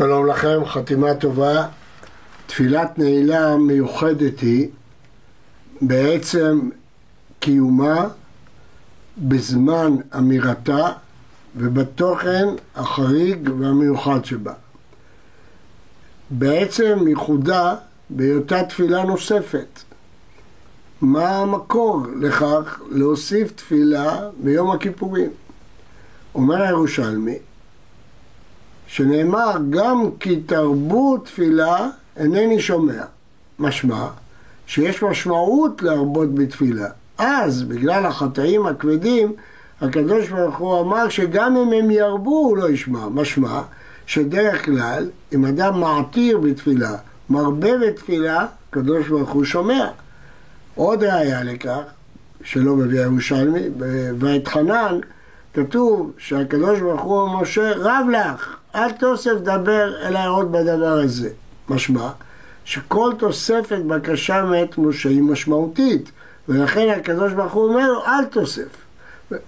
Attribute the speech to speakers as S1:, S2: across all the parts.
S1: שלום לכם, חתימה טובה. תפילת נעילה מיוחדת היא בעצם קיומה בזמן אמירתה ובתוכן החריג והמיוחד שבה. בעצם ייחודה בהיותה תפילה נוספת. מה המקור לכך להוסיף תפילה ביום הכיפורים? אומר הירושלמי, שנאמר גם כי תרבו תפילה אינני שומע. משמע שיש משמעות להרבות בתפילה. אז בגלל החטאים הכבדים הקדוש ברוך הוא אמר שגם אם הם ירבו הוא לא ישמע. משמע שדרך כלל אם אדם מעתיר בתפילה, מרבה בתפילה, הקדוש ברוך הוא שומע. עוד ראיה לכך, שלא מביא הירושלמי, ואתחנן כתוב שהקדוש ברוך הוא משה רב לך, אל תוסף דבר אלא עוד בדבר הזה. משמע שכל תוספת בקשה מאת משה היא משמעותית ולכן הקדוש ברוך הוא אומר לו אל תוסף.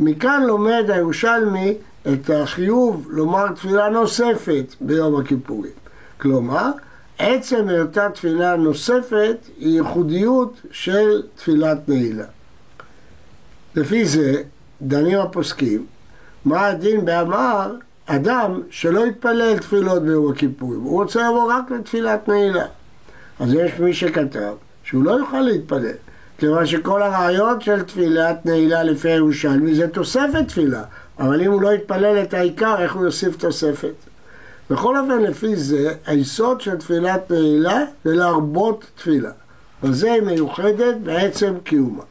S1: מכאן לומד הירושלמי את החיוב לומר תפילה נוספת ביום הכיפורים. כלומר, עצם היותה תפילה נוספת היא ייחודיות של תפילת נעילה. לפי זה דנים הפוסקים מה הדין באמר אדם שלא יתפלל תפילות ביום הכיפורים, הוא רוצה לבוא רק לתפילת נעילה. אז יש מי שכתב שהוא לא יוכל להתפלל, כיוון שכל הרעיון של תפילת נעילה לפי הירושלמי זה תוספת תפילה, אבל אם הוא לא יתפלל את העיקר, איך הוא יוסיף תוספת? בכל אופן, לפי זה, היסוד של תפילת נעילה זה להרבות תפילה. וזה היא מיוחדת בעצם קיומה.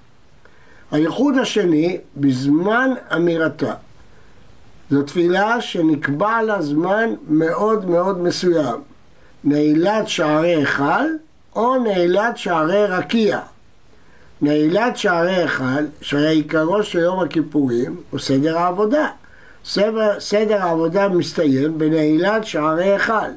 S1: הייחוד השני, בזמן אמירתה. זו תפילה שנקבע לה זמן מאוד מאוד מסוים. נעילת שערי היכל או נעילת שערי רקיע. נעילת שערי היכל, שהרי עיקרו של יום הכיפורים הוא סדר העבודה. סדר, סדר העבודה מסתיים בנעילת שערי היכל.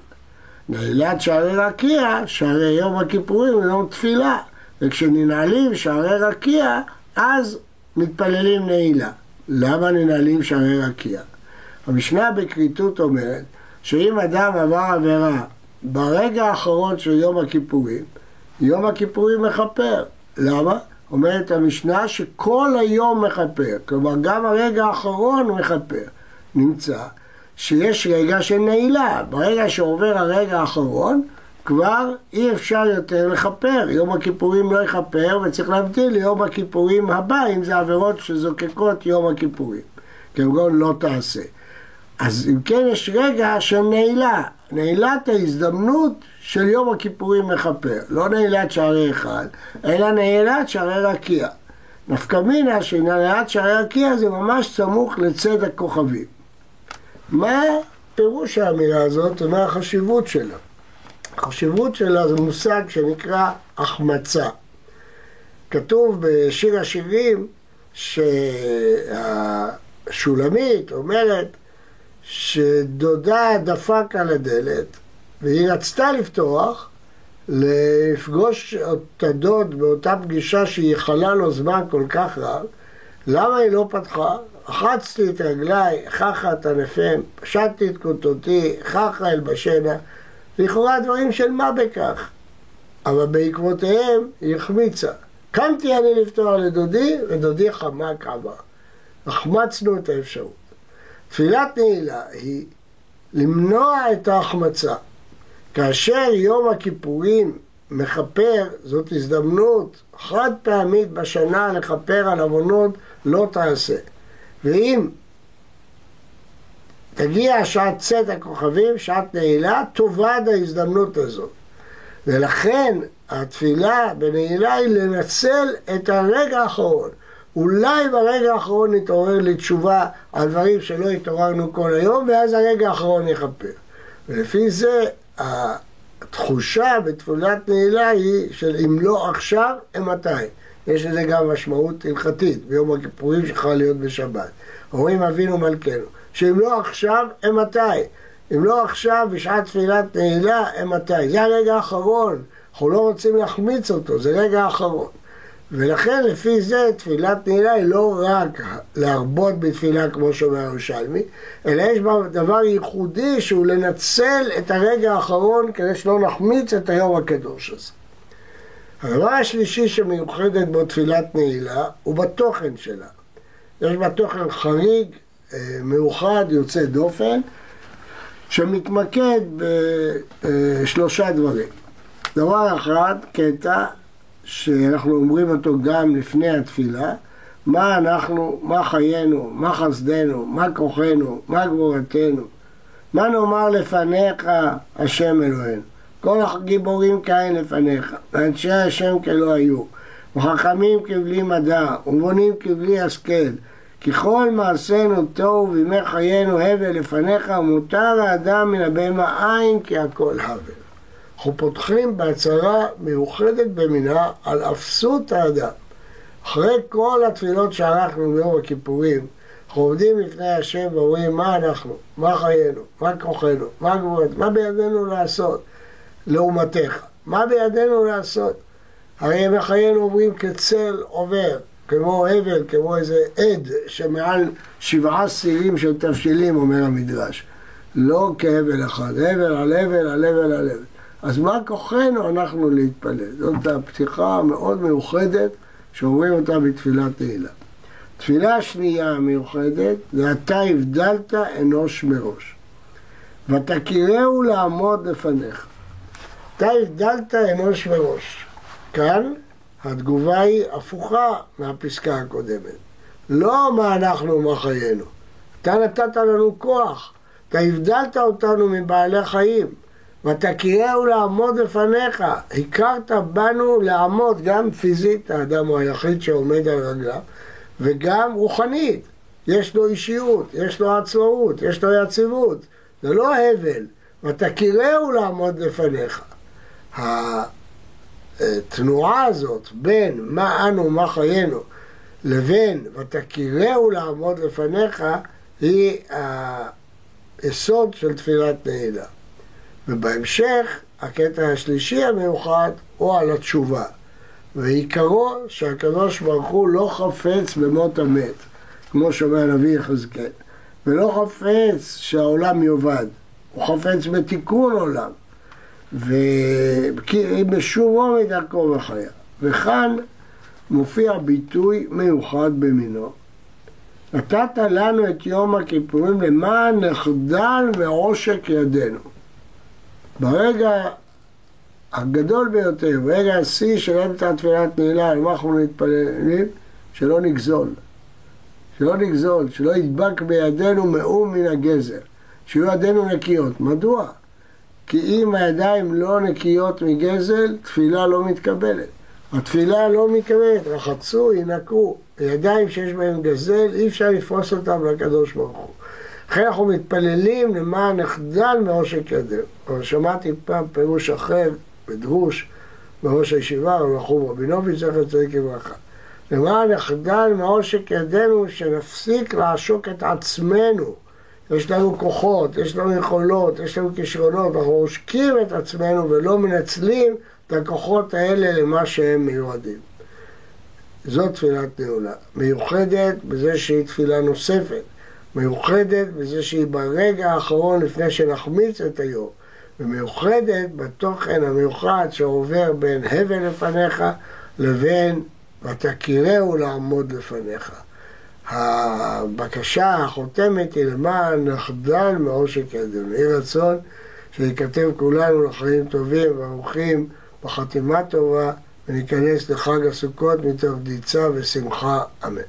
S1: נעילת שערי רקיע, שערי יום הכיפורים הוא יום תפילה. וכשננעלים שערי רקיע, אז מתפללים נעילה. למה ננעלים שערי רקיע? המשנה בכריתות אומרת שאם אדם עבר עבירה ברגע האחרון של יום הכיפורים, יום הכיפורים מכפר. למה? אומרת המשנה שכל היום מכפר, כלומר גם הרגע האחרון מכפר. נמצא שיש רגע של נעילה, ברגע שעובר הרגע האחרון כבר אי אפשר יותר לכפר, יום הכיפורים לא יכפר וצריך להבדיל ליום הכיפורים הבא אם זה עבירות שזוקקות יום הכיפורים, כגון לא תעשה. אז אם כן יש רגע של נעילה, נעילת ההזדמנות של יום הכיפורים מכפר, לא נעילת שערי אחד, אלא נעילת שערי רקיע. נפקא מינה שנעילת שערי רקיע זה ממש סמוך לצד הכוכבים. מה פירוש האמירה הזאת ומה החשיבות שלה? החשיבות שלה זה מושג שנקרא החמצה. כתוב בשיר השירים שהשולמית אומרת שדודה דפק על הדלת והיא רצתה לפתוח לפגוש את הדוד באותה פגישה שהיא ייחלה לו זמן כל כך רב. למה היא לא פתחה? רחצתי את רגליי, חכה את ענפיהם, פשטתי את כותותי, חכה אל בשנה. לכאורה דברים של מה בכך? אבל בעקבותיהם היא החמיצה. קמתי אני לפתוח לדודי ודודי חמק עבר החמצנו את האפשרות תפילת נעילה היא למנוע את ההחמצה. כאשר יום הכיפורים מכפר, זאת הזדמנות חד פעמית בשנה לכפר על עוונות, לא תעשה. ואם תגיע שעת צאת הכוכבים, שעת נעילה, תאבד ההזדמנות הזאת. ולכן התפילה בנעילה היא לנצל את הרגע האחרון. אולי ברגע האחרון נתעורר לתשובה על דברים שלא התעוררנו כל היום, ואז הרגע האחרון יכפר. ולפי זה התחושה בתפילת נעילה היא של אם לא עכשיו, אימתי. יש לזה גם משמעות הלכתית ביום הכיפורים שיכול להיות בשבת. אומרים אבינו מלכנו, שאם לא עכשיו, אימתי. אם לא עכשיו, בשעת תפילת נעילה, אימתי. זה הרגע האחרון. אנחנו לא רוצים להחמיץ אותו, זה רגע האחרון. ולכן לפי זה תפילת נעילה היא לא רק להרבות בתפילה כמו שאומר הירושלמי, אלא יש בה דבר ייחודי שהוא לנצל את הרגע האחרון כדי שלא נחמיץ את היום הקדוש הזה. הדבר השלישי שמיוחדת בו תפילת נעילה הוא בתוכן שלה. יש בה תוכן חריג, אה, מאוחד, יוצא דופן, שמתמקד בשלושה דברים. דבר אחד, קטע שאנחנו אומרים אותו גם לפני התפילה, מה אנחנו, מה חיינו, מה חסדנו, מה כוחנו, מה גבורתנו, מה נאמר לפניך השם אלוהינו. כל הגיבורים כאין לפניך, ואנשי השם כלא היו, וחכמים כבלי מדע, ובונים כבלי השכל, כי כל מעשינו טוב וימי חיינו הבל לפניך, ומותר האדם מן הבהמה אין כי הכל הבל. אנחנו פותחים בהצהרה מיוחדת במינה על אפסות האדם. אחרי כל התפילות שערכנו ביום הכיפורים, אנחנו עומדים לפני השם ואומרים מה אנחנו, מה חיינו, מה כוחנו, מה גבורת, מה בידינו לעשות לעומתך, מה בידינו לעשות. הרי ימי חיינו אומרים כצל עובר, כמו הבל, כמו איזה עד שמעל שבעה סירים של תבשילים, אומר המדרש. לא כהבל אחד, הבל על הבל על הבל על הבל. אז מה כוחנו אנחנו להתפלל? זאת הפתיחה המאוד מיוחדת שאומרים אותה בתפילת נעילה. תפילה שנייה המיוחדת זה אתה הבדלת אנוש מראש. ותכירהו לעמוד לפניך. אתה הבדלת אנוש מראש. כאן התגובה היא הפוכה מהפסקה הקודמת. לא מה אנחנו ומה חיינו. אתה נתת לנו כוח, אתה הבדלת אותנו מבעלי חיים. ותכירהו לעמוד לפניך, הכרת בנו לעמוד גם פיזית, האדם הוא היחיד שעומד על רגליו, וגם רוחנית, יש לו אישיות, יש לו עצמאות, יש לו יציבות, זה לא הבל, ותכירהו לעמוד לפניך. התנועה הזאת בין מה אנו, מה חיינו, לבין ותכירהו לעמוד לפניך, היא היסוד של תפילת נעילה. ובהמשך, הקטע השלישי המיוחד הוא על התשובה. ועיקרו שהקדוש ברוך הוא לא חפץ במות המת, כמו שאומר הנביא יחזקאל, ולא חפץ שהעולם יאבד, הוא חפץ בתיקון עולם, ובשובו מדרכו וחיה. וכאן מופיע ביטוי מיוחד במינו. נתת לנו את יום הכיפורים למען נחדל מעושק ידינו. ברגע הגדול ביותר, ברגע השיא של אמצע תפילת נעילה, על מה אנחנו מתפללים? שלא נגזול. שלא נגזול, שלא ידבק בידינו מאום מן הגזר. שיהיו ידינו נקיות. מדוע? כי אם הידיים לא נקיות מגזל, תפילה לא מתקבלת. התפילה לא מתקבלת, רחצו, ינקו. ידיים שיש בהם גזל, אי אפשר לפרוס אותם לקדוש ברוך הוא. לכן אנחנו מתפללים למען נחדל מעושק ידינו. אבל שמעתי פעם פירוש אחר, בדרוש, בראש הישיבה, רחום רבינוביץ', זכר צדיק לברכה. למען נחדל מעושק ידינו, שנפסיק לעשוק את עצמנו. יש לנו כוחות, יש לנו יכולות, יש לנו כישרונות, אנחנו עושקים את עצמנו ולא מנצלים את הכוחות האלה למה שהם מיועדים. זאת תפילת נעולה. מיוחדת בזה שהיא תפילה נוספת. מיוחדת בזה שהיא ברגע האחרון לפני שנחמיץ את היום, ומיוחדת בתוכן המיוחד שעובר בין הבל לפניך לבין ותכירהו לעמוד לפניך. הבקשה החותמת היא למען נחדל מעושק ידינו. יהי רצון שייכתב כולנו לחיים טובים וערוכים בחתימה טובה וניכנס לחג הסוכות מתוך דיצה ושמחה, אמן.